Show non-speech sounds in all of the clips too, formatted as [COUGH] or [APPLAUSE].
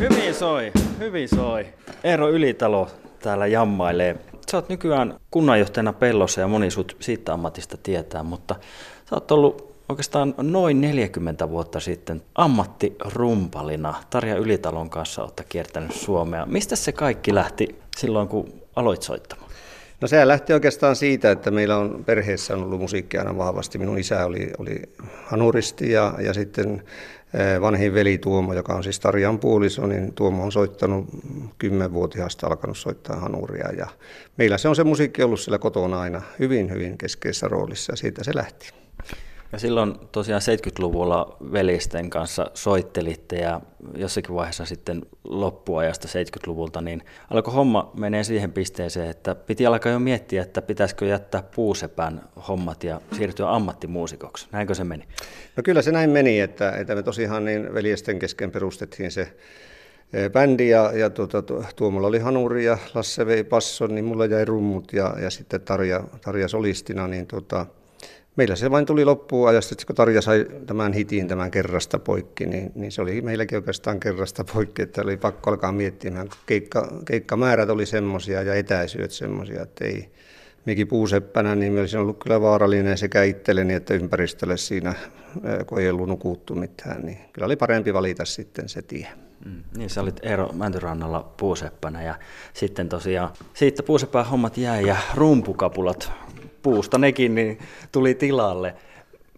Hyvin soi, hyvin soi. Eero Ylitalo täällä jammailee. Sä oot nykyään kunnanjohtajana Pellossa ja moni sut siitä ammatista tietää, mutta sä oot ollut oikeastaan noin 40 vuotta sitten ammattirumpalina. Tarja Ylitalon kanssa olette kiertänyt Suomea. Mistä se kaikki lähti silloin, kun aloit soittamaan? No se lähti oikeastaan siitä, että meillä on perheessä on ollut musiikki aina vahvasti. Minun isä oli, oli hanuristi ja, ja sitten vanhin veli Tuomo, joka on siis Tarjan puoliso, niin Tuomo on soittanut kymmenvuotiaasta alkanut soittaa hanuria. Ja meillä se on se musiikki ollut sillä kotona aina hyvin, hyvin keskeisessä roolissa ja siitä se lähti. Ja silloin tosiaan 70-luvulla velisten kanssa soittelitte ja jossakin vaiheessa sitten loppuajasta 70-luvulta, niin alkoi homma menee siihen pisteeseen, että piti alkaa jo miettiä, että pitäisikö jättää puusepän hommat ja siirtyä ammattimuusikoksi. Näinkö se meni? No kyllä se näin meni, että, että me tosiaan niin veljesten kesken perustettiin se eh, bändi ja, ja tuota, Tuomolla oli hanuri ja Lasse vei passon, niin mulla jäi rummut ja, ja sitten Tarja, Tarja solistina, niin tuota, meillä se vain tuli loppuun ajasta, että kun Tarja sai tämän hitin tämän kerrasta poikki, niin, niin se oli meilläkin oikeastaan kerrasta poikki, että oli pakko alkaa miettimään, kun keikka, keikkamäärät oli semmoisia ja etäisyydet semmoisia, että ei, mekin puuseppänä, niin olisi ollut kyllä vaarallinen sekä itselleni että ympäristölle siinä, kun ei ollut nukuttu mitään, niin kyllä oli parempi valita sitten se tie. Mm, niin, sä olit Eero Mäntyrannalla puuseppänä ja sitten tosiaan siitä puuseppään hommat jäi ja rumpukapulat puusta nekin niin tuli tilalle.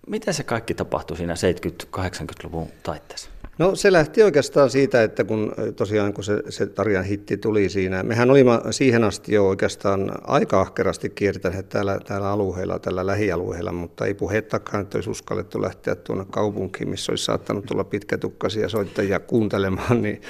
Miten se kaikki tapahtui siinä 70-80-luvun taitteessa? No se lähti oikeastaan siitä, että kun tosiaan kun se, se Tarjan hitti tuli siinä, mehän olimme siihen asti jo oikeastaan aika ahkerasti kiertäneet täällä, täällä alueella, tällä lähialueella, mutta ei puhettakaan, että olisi uskallettu lähteä tuonne kaupunkiin, missä olisi saattanut tulla pitkätukkaisia soittajia kuuntelemaan, niin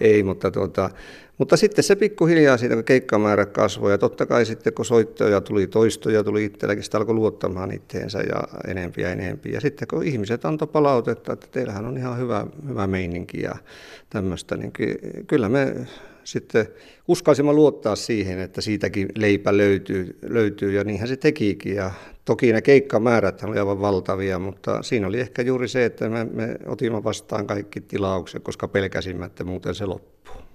ei, mutta tuota, mutta sitten se pikkuhiljaa siitä, kun keikkamäärä kasvoi ja totta kai sitten kun soittoja tuli, toistoja tuli itselläkin, sitä alkoi luottamaan itteensä ja enempi ja enempi. Ja sitten kun ihmiset antoi palautetta, että teillähän on ihan hyvä, hyvä meininki ja tämmöistä, niin kyllä me sitten uskalsimme luottaa siihen, että siitäkin leipä löytyy, löytyy ja niinhän se tekikin. Ja toki ne keikkamäärät olivat aivan valtavia, mutta siinä oli ehkä juuri se, että me, me otimme vastaan kaikki tilaukset, koska pelkäsimme, että muuten se loppuu.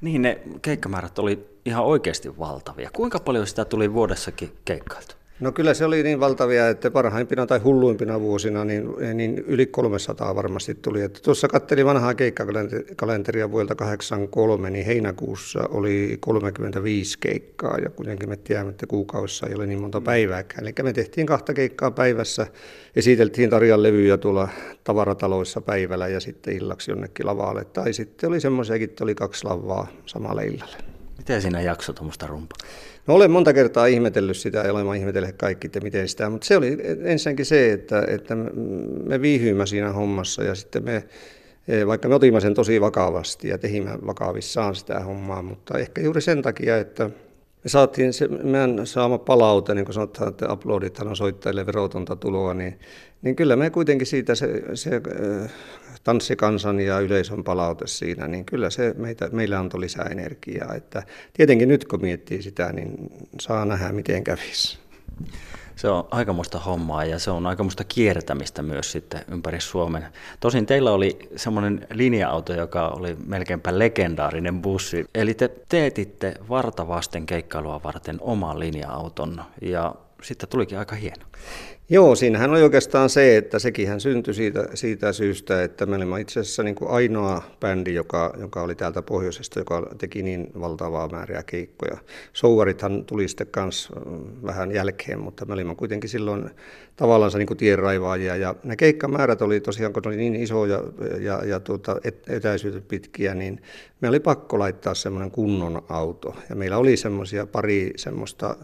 Niin, ne keikkamäärät oli ihan oikeasti valtavia. Kuinka paljon sitä tuli vuodessakin keikkailtu? No kyllä se oli niin valtavia, että parhaimpina tai hulluimpina vuosina niin, niin yli 300 varmasti tuli. Että tuossa katselin vanhaa keikkakalenteria vuodelta 83, niin heinäkuussa oli 35 keikkaa ja kuitenkin me tiedämme, että kuukausissa ei ole niin monta päivääkään. Eli me tehtiin kahta keikkaa päivässä, esiteltiin Tarjan levyjä tuolla tavarataloissa päivällä ja sitten illaksi jonnekin lavalle. Tai sitten oli semmoisiakin, että oli kaksi lavaa samalla illalla. Miten siinä jakso tuommoista rumpaa? No olen monta kertaa ihmetellyt sitä ja olen ihmetellyt kaikki, että miten sitä, mutta se oli ensinnäkin se, että, että me viihyimme siinä hommassa ja sitten me, e, vaikka me otimme sen tosi vakavasti ja tehimme vakavissaan sitä hommaa, mutta ehkä juuri sen takia, että me saatiin se meidän saama palaute, niin kuin sanotaan, että uploadithan on soittajille verotonta tuloa, niin, niin kyllä me kuitenkin siitä se, se äh, tanssikansan ja yleisön palaute siinä, niin kyllä se meitä, meillä antoi lisää energiaa. Että tietenkin nyt kun miettii sitä, niin saa nähdä miten kävisi. Se on aikamoista hommaa ja se on aikamoista kiertämistä myös sitten ympäri Suomen. Tosin teillä oli semmoinen linja-auto, joka oli melkeinpä legendaarinen bussi. Eli te teetitte vartavasten keikkailua varten oman linja-auton ja sitten tulikin aika hieno. Joo, siinähän oli oikeastaan se, että sekin hän syntyi siitä, siitä syystä, että me olimme itse asiassa niin kuin ainoa bändi, joka, joka oli täältä pohjoisesta, joka teki niin valtavaa määriä keikkoja. Souvarithan tuli sitten kanssa vähän jälkeen, mutta me olimme kuitenkin silloin tavallaan niin tienraivaajia. Ja ne keikkamäärät oli tosiaan, kun ne oli niin isoja ja, ja tuota, etäisyydet pitkiä, niin me oli pakko laittaa semmoinen kunnon auto. Ja meillä oli semmoisia pari semmoista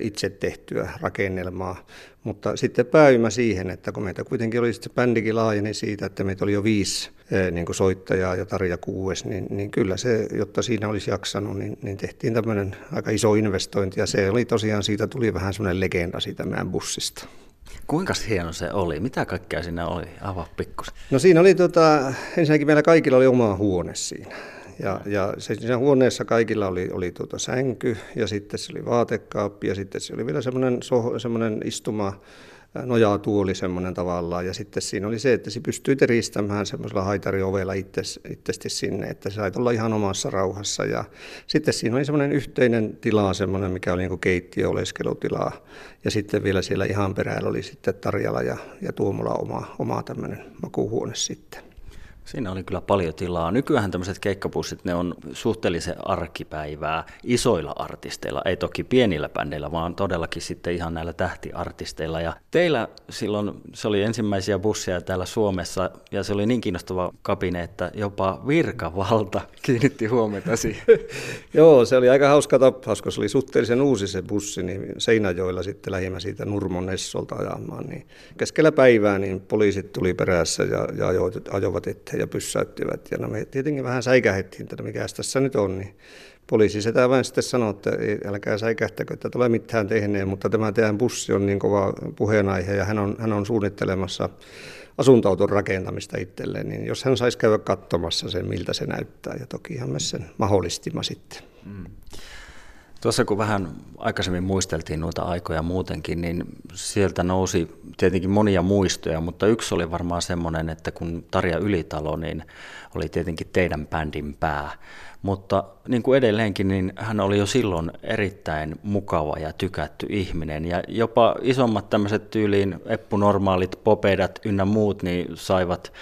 itse tehtyä rakennelmaa. Mutta sitten pääymä siihen, että kun meitä kuitenkin oli sitten bändikin laajeni siitä, että meitä oli jo viisi niin kuin soittajaa ja Tarja kuues, niin, niin kyllä se, jotta siinä olisi jaksanut, niin, niin tehtiin tämmöinen aika iso investointi ja se oli tosiaan, siitä tuli vähän semmoinen legenda siitä meidän bussista. Kuinka hieno se oli? Mitä kaikkea siinä oli? Avaa pikkusen. No siinä oli, tota, ensinnäkin meillä kaikilla oli oma huone siinä. Ja, ja se, siinä huoneessa kaikilla oli, oli tuota sänky ja sitten se oli vaatekaappi ja sitten se oli vielä semmoinen, so, semmoinen istuma nojaa tuoli semmoinen tavallaan. Ja sitten siinä oli se, että se pystyi teristämään semmoisella haitariovella itsesti sinne, että se sai olla ihan omassa rauhassa. Ja sitten siinä oli semmoinen yhteinen tila, semmoinen, mikä oli niin keittiö oleskelutilaa. Ja sitten vielä siellä ihan perällä oli sitten Tarjala ja, ja Tuomola oma, oma tämmöinen makuuhuone sitten. Siinä oli kyllä paljon tilaa. Nykyään tämmöiset keikkapussit, ne on suhteellisen arkipäivää isoilla artisteilla, ei toki pienillä bändeillä, vaan todellakin sitten ihan näillä tähtiartisteilla. Ja teillä silloin, se oli ensimmäisiä busseja täällä Suomessa, ja se oli niin kiinnostava kapine, että jopa virkavalta [LAUGHS] kiinnitti huomiota siihen. [LAUGHS] Joo, se oli aika hauska tapaus, koska se oli suhteellisen uusi se bussi, niin Seinäjoilla sitten lähimmä siitä Nurmon Nessolta ajamaan. Niin keskellä päivää niin poliisit tuli perässä ja, ja ajoivat eteen ja pysäyttivät. Ja no me tietenkin vähän säikähettiin, että no mikä tässä nyt on, niin poliisi sitä vain sitten sanoi, että älkää säikähtäkö, että tulee mitään tehneen, mutta tämä teidän bussi on niin kova puheenaihe ja hän on, hän on suunnittelemassa asuntauton rakentamista itselleen, niin jos hän saisi käydä katsomassa sen, miltä se näyttää, ja tokihan me sen mahdollistimme sitten. Mm. Tuossa kun vähän aikaisemmin muisteltiin noita aikoja muutenkin, niin sieltä nousi tietenkin monia muistoja, mutta yksi oli varmaan semmoinen, että kun Tarja Ylitalo, niin oli tietenkin teidän bändin pää. Mutta niin kuin edelleenkin, niin hän oli jo silloin erittäin mukava ja tykätty ihminen. Ja jopa isommat tämmöiset tyyliin eppunormaalit, popedat ynnä muut, niin saivat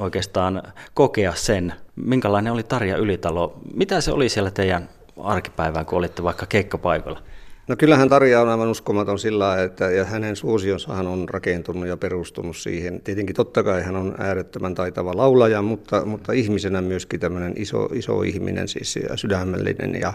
oikeastaan kokea sen, minkälainen oli Tarja Ylitalo. Mitä se oli siellä teidän arkipäivään, kun olitte vaikka keikkapaikalla? No kyllähän Tarja on aivan uskomaton sillä, että ja hänen suosionsahan on rakentunut ja perustunut siihen. Tietenkin totta kai hän on äärettömän taitava laulaja, mutta, mutta ihmisenä myöskin tämmöinen iso, iso ihminen, siis sydämellinen ja,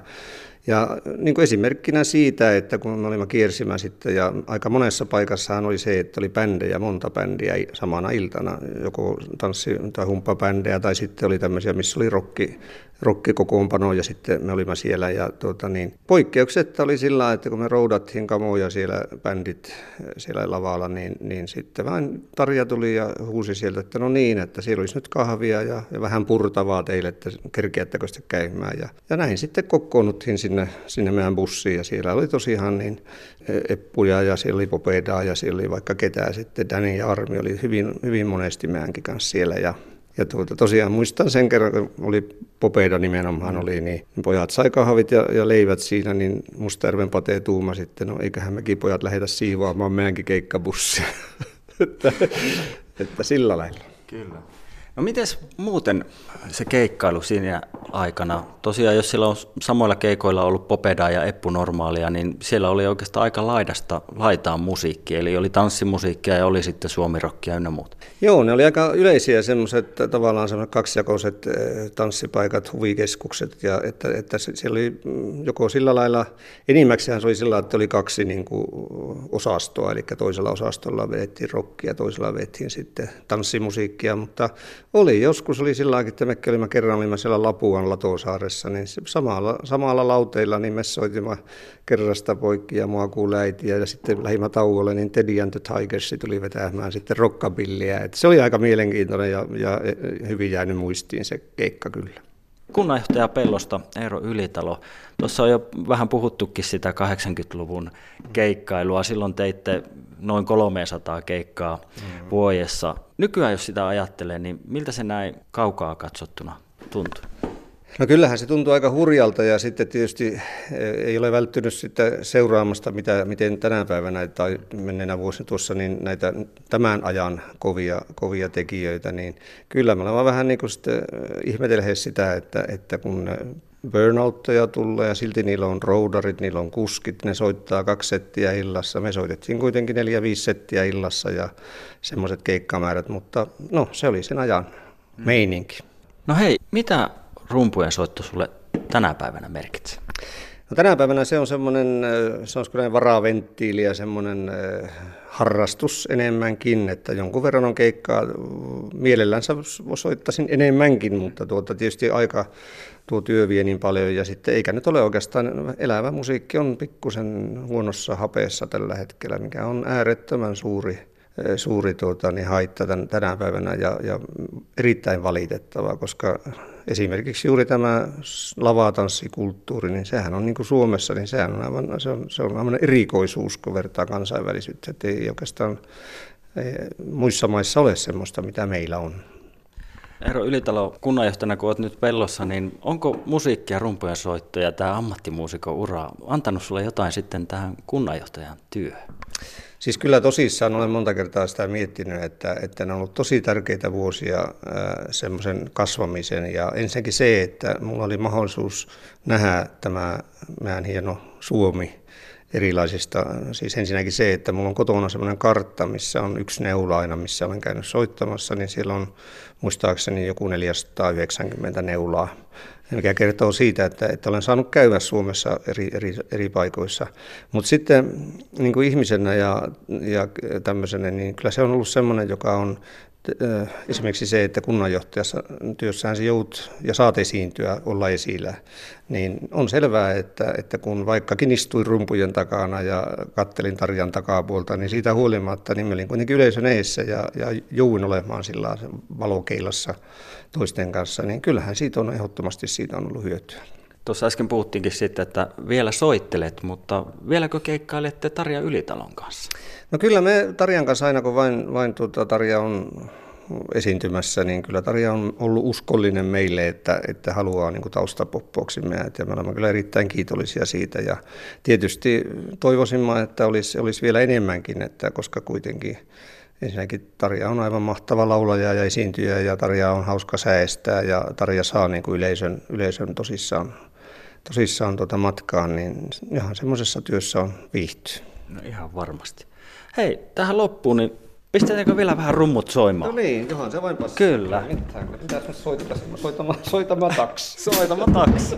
ja niin kuin esimerkkinä siitä, että kun me olimme kiersimään sitten, ja aika monessa paikassahan oli se, että oli bändejä, monta bändiä samana iltana, joko tanssi- tai humppabändejä, tai sitten oli tämmöisiä, missä oli rokki, rokkikokoonpano ja sitten me olimme siellä. Ja tuota, niin, poikkeuksetta oli sillä että kun me roudattiin kamoja siellä bändit siellä lavalla, niin, niin sitten vain Tarja tuli ja huusi sieltä, että no niin, että siellä olisi nyt kahvia ja, ja vähän purtavaa teille, että kerkeättekö sitten käymään. Ja, ja näin sitten kokoonnuttiin sinne, sinne meidän bussiin ja siellä oli tosiaan niin e, Eppuja ja siellä oli Popedaa ja siellä oli vaikka ketään sitten. Danny ja Armi oli hyvin, hyvin monesti meidänkin kanssa siellä ja ja tuota, tosiaan muistan sen kerran, kun oli Popeida nimenomaan oli, niin pojat sai kahvit ja, ja leivät siinä, niin Mustajärven Pate tuuma sitten, no eiköhän mekin pojat lähetä siivoamaan meidänkin keikkabussia. [LAUGHS] että, että sillä lailla. Kyllä. No miten muuten se keikkailu siinä aikana? Tosiaan jos siellä on samoilla keikoilla ollut Popedaa ja Eppu Normaalia, niin siellä oli oikeastaan aika laidasta laitaan musiikki. Eli oli tanssimusiikkia ja oli sitten suomirokkia ynnä muuta. Joo, ne oli aika yleisiä semmoiset tavallaan semmoiset kaksijakoiset eh, tanssipaikat, huvikeskukset. Ja että, että siellä oli mm, joko sillä lailla, enimmäkseen se oli sillä että oli kaksi niin kuin osastoa. Eli toisella osastolla vedettiin rockia, toisella vedettiin sitten tanssimusiikkia, mutta oli, joskus oli sillä tavalla, että me olimme kerran olimme siellä Lapuan Latosaaressa, niin samalla, samalla lauteilla niin me soitimme kerrasta poikki ja mua kuulee äitiä ja sitten lähimmä tauolle niin Teddy and the Tigers tuli vetämään sitten rockabillia. Et se oli aika mielenkiintoinen ja, ja hyvin jäänyt muistiin se keikka kyllä. Kunnanjohtaja Pellosta Eero Ylitalo. Tuossa on jo vähän puhuttukin sitä 80-luvun keikkailua. Silloin teitte noin 300 keikkaa mm. vuodessa. Nykyään jos sitä ajattelee, niin miltä se näin kaukaa katsottuna tuntuu? No kyllähän se tuntuu aika hurjalta ja sitten tietysti eh, ei ole välttynyt sitä seuraamasta, mitä, miten tänä päivänä tai menneenä vuosina tuossa niin näitä tämän ajan kovia, kovia tekijöitä, niin kyllä me olemme vähän niin kuin sitten ihmetelleet sitä, että, että kun burnoutteja tulee ja silti niillä on roudarit, niillä on kuskit, ne soittaa kaksi settiä illassa. Me soitettiin kuitenkin neljä, viisi settiä illassa ja semmoiset keikkamäärät, mutta no se oli sen ajan meininki. No hei, mitä rumpujen soitto sulle tänä päivänä merkitsee? No tänä päivänä se on semmoinen, se on semmoinen varaventtiili ja semmoinen harrastus enemmänkin, että jonkun verran on keikkaa, mielellänsä soittaisin enemmänkin, mutta tuota, tietysti aika tuo työ vie niin paljon ja sitten eikä nyt ole oikeastaan, elävä musiikki on pikkusen huonossa hapeessa tällä hetkellä, mikä on äärettömän suuri suuri tuota, niin haitta tän, tänä päivänä ja, ja erittäin valitettava, koska esimerkiksi juuri tämä lavatanssikulttuuri, niin sehän on niin kuin Suomessa, niin sehän on aivan, se on, se on aivan erikoisuus, kun vertaa kansainvälisyyttä, että ei oikeastaan ei, muissa maissa ole semmoista, mitä meillä on. Eero Ylitalo, kunnanjohtajana kun olet nyt pellossa, niin onko musiikki ja rumpujen soitto ja tämä ammattimuusikon ura antanut sulle jotain sitten tähän kunnanjohtajan työhön? Siis kyllä tosissaan olen monta kertaa sitä miettinyt, että, että ne on ollut tosi tärkeitä vuosia semmoisen kasvamisen. Ja ensinnäkin se, että mulla oli mahdollisuus nähdä tämä meidän hieno Suomi erilaisista. Siis ensinnäkin se, että mulla on kotona semmoinen kartta, missä on yksi neula aina, missä olen käynyt soittamassa, niin siellä on muistaakseni joku 490 neulaa, mikä kertoo siitä, että, että olen saanut käydä Suomessa eri, eri, eri paikoissa. Mutta sitten niin kuin ihmisenä ja, ja tämmöisenä, niin kyllä se on ollut semmoinen, joka on esimerkiksi se, että kunnanjohtajassa työssään se jout ja saat esiintyä, olla esillä, niin on selvää, että, että kun vaikkakin istuin rumpujen takana ja kattelin Tarjan takapuolta, niin siitä huolimatta niin olin kuitenkin yleisön eessä ja, ja jouin olemaan sillä valokeilassa toisten kanssa, niin kyllähän siitä on ehdottomasti siitä on ollut hyötyä. Tuossa äsken puhuttiinkin sitten, että vielä soittelet, mutta vieläkö keikkailette Tarja Ylitalon kanssa? No kyllä me Tarjan kanssa aina, kun vain, vain tuota, Tarja on esiintymässä, niin kyllä Tarja on ollut uskollinen meille, että, että haluaa niin taustapoppoksi meidät ja me olemme kyllä erittäin kiitollisia siitä ja tietysti toivoisin, että olisi, olisi vielä enemmänkin, että koska kuitenkin Ensinnäkin Tarja on aivan mahtava laulaja ja esiintyjä ja Tarja on hauska säästää ja Tarja saa niin kuin yleisön, yleisön tosissaan tosissaan tuota matkaan, niin ihan semmoisessa työssä on viihtyä. No ihan varmasti. Hei, tähän loppuun, niin pistetäänkö vielä vähän rummut soimaan? No niin, johan se vain passaa. Kyllä. Mitä, mitä soitamaan? Soitamaan, soitamaan taksi. [LAUGHS] soitamaan taksi.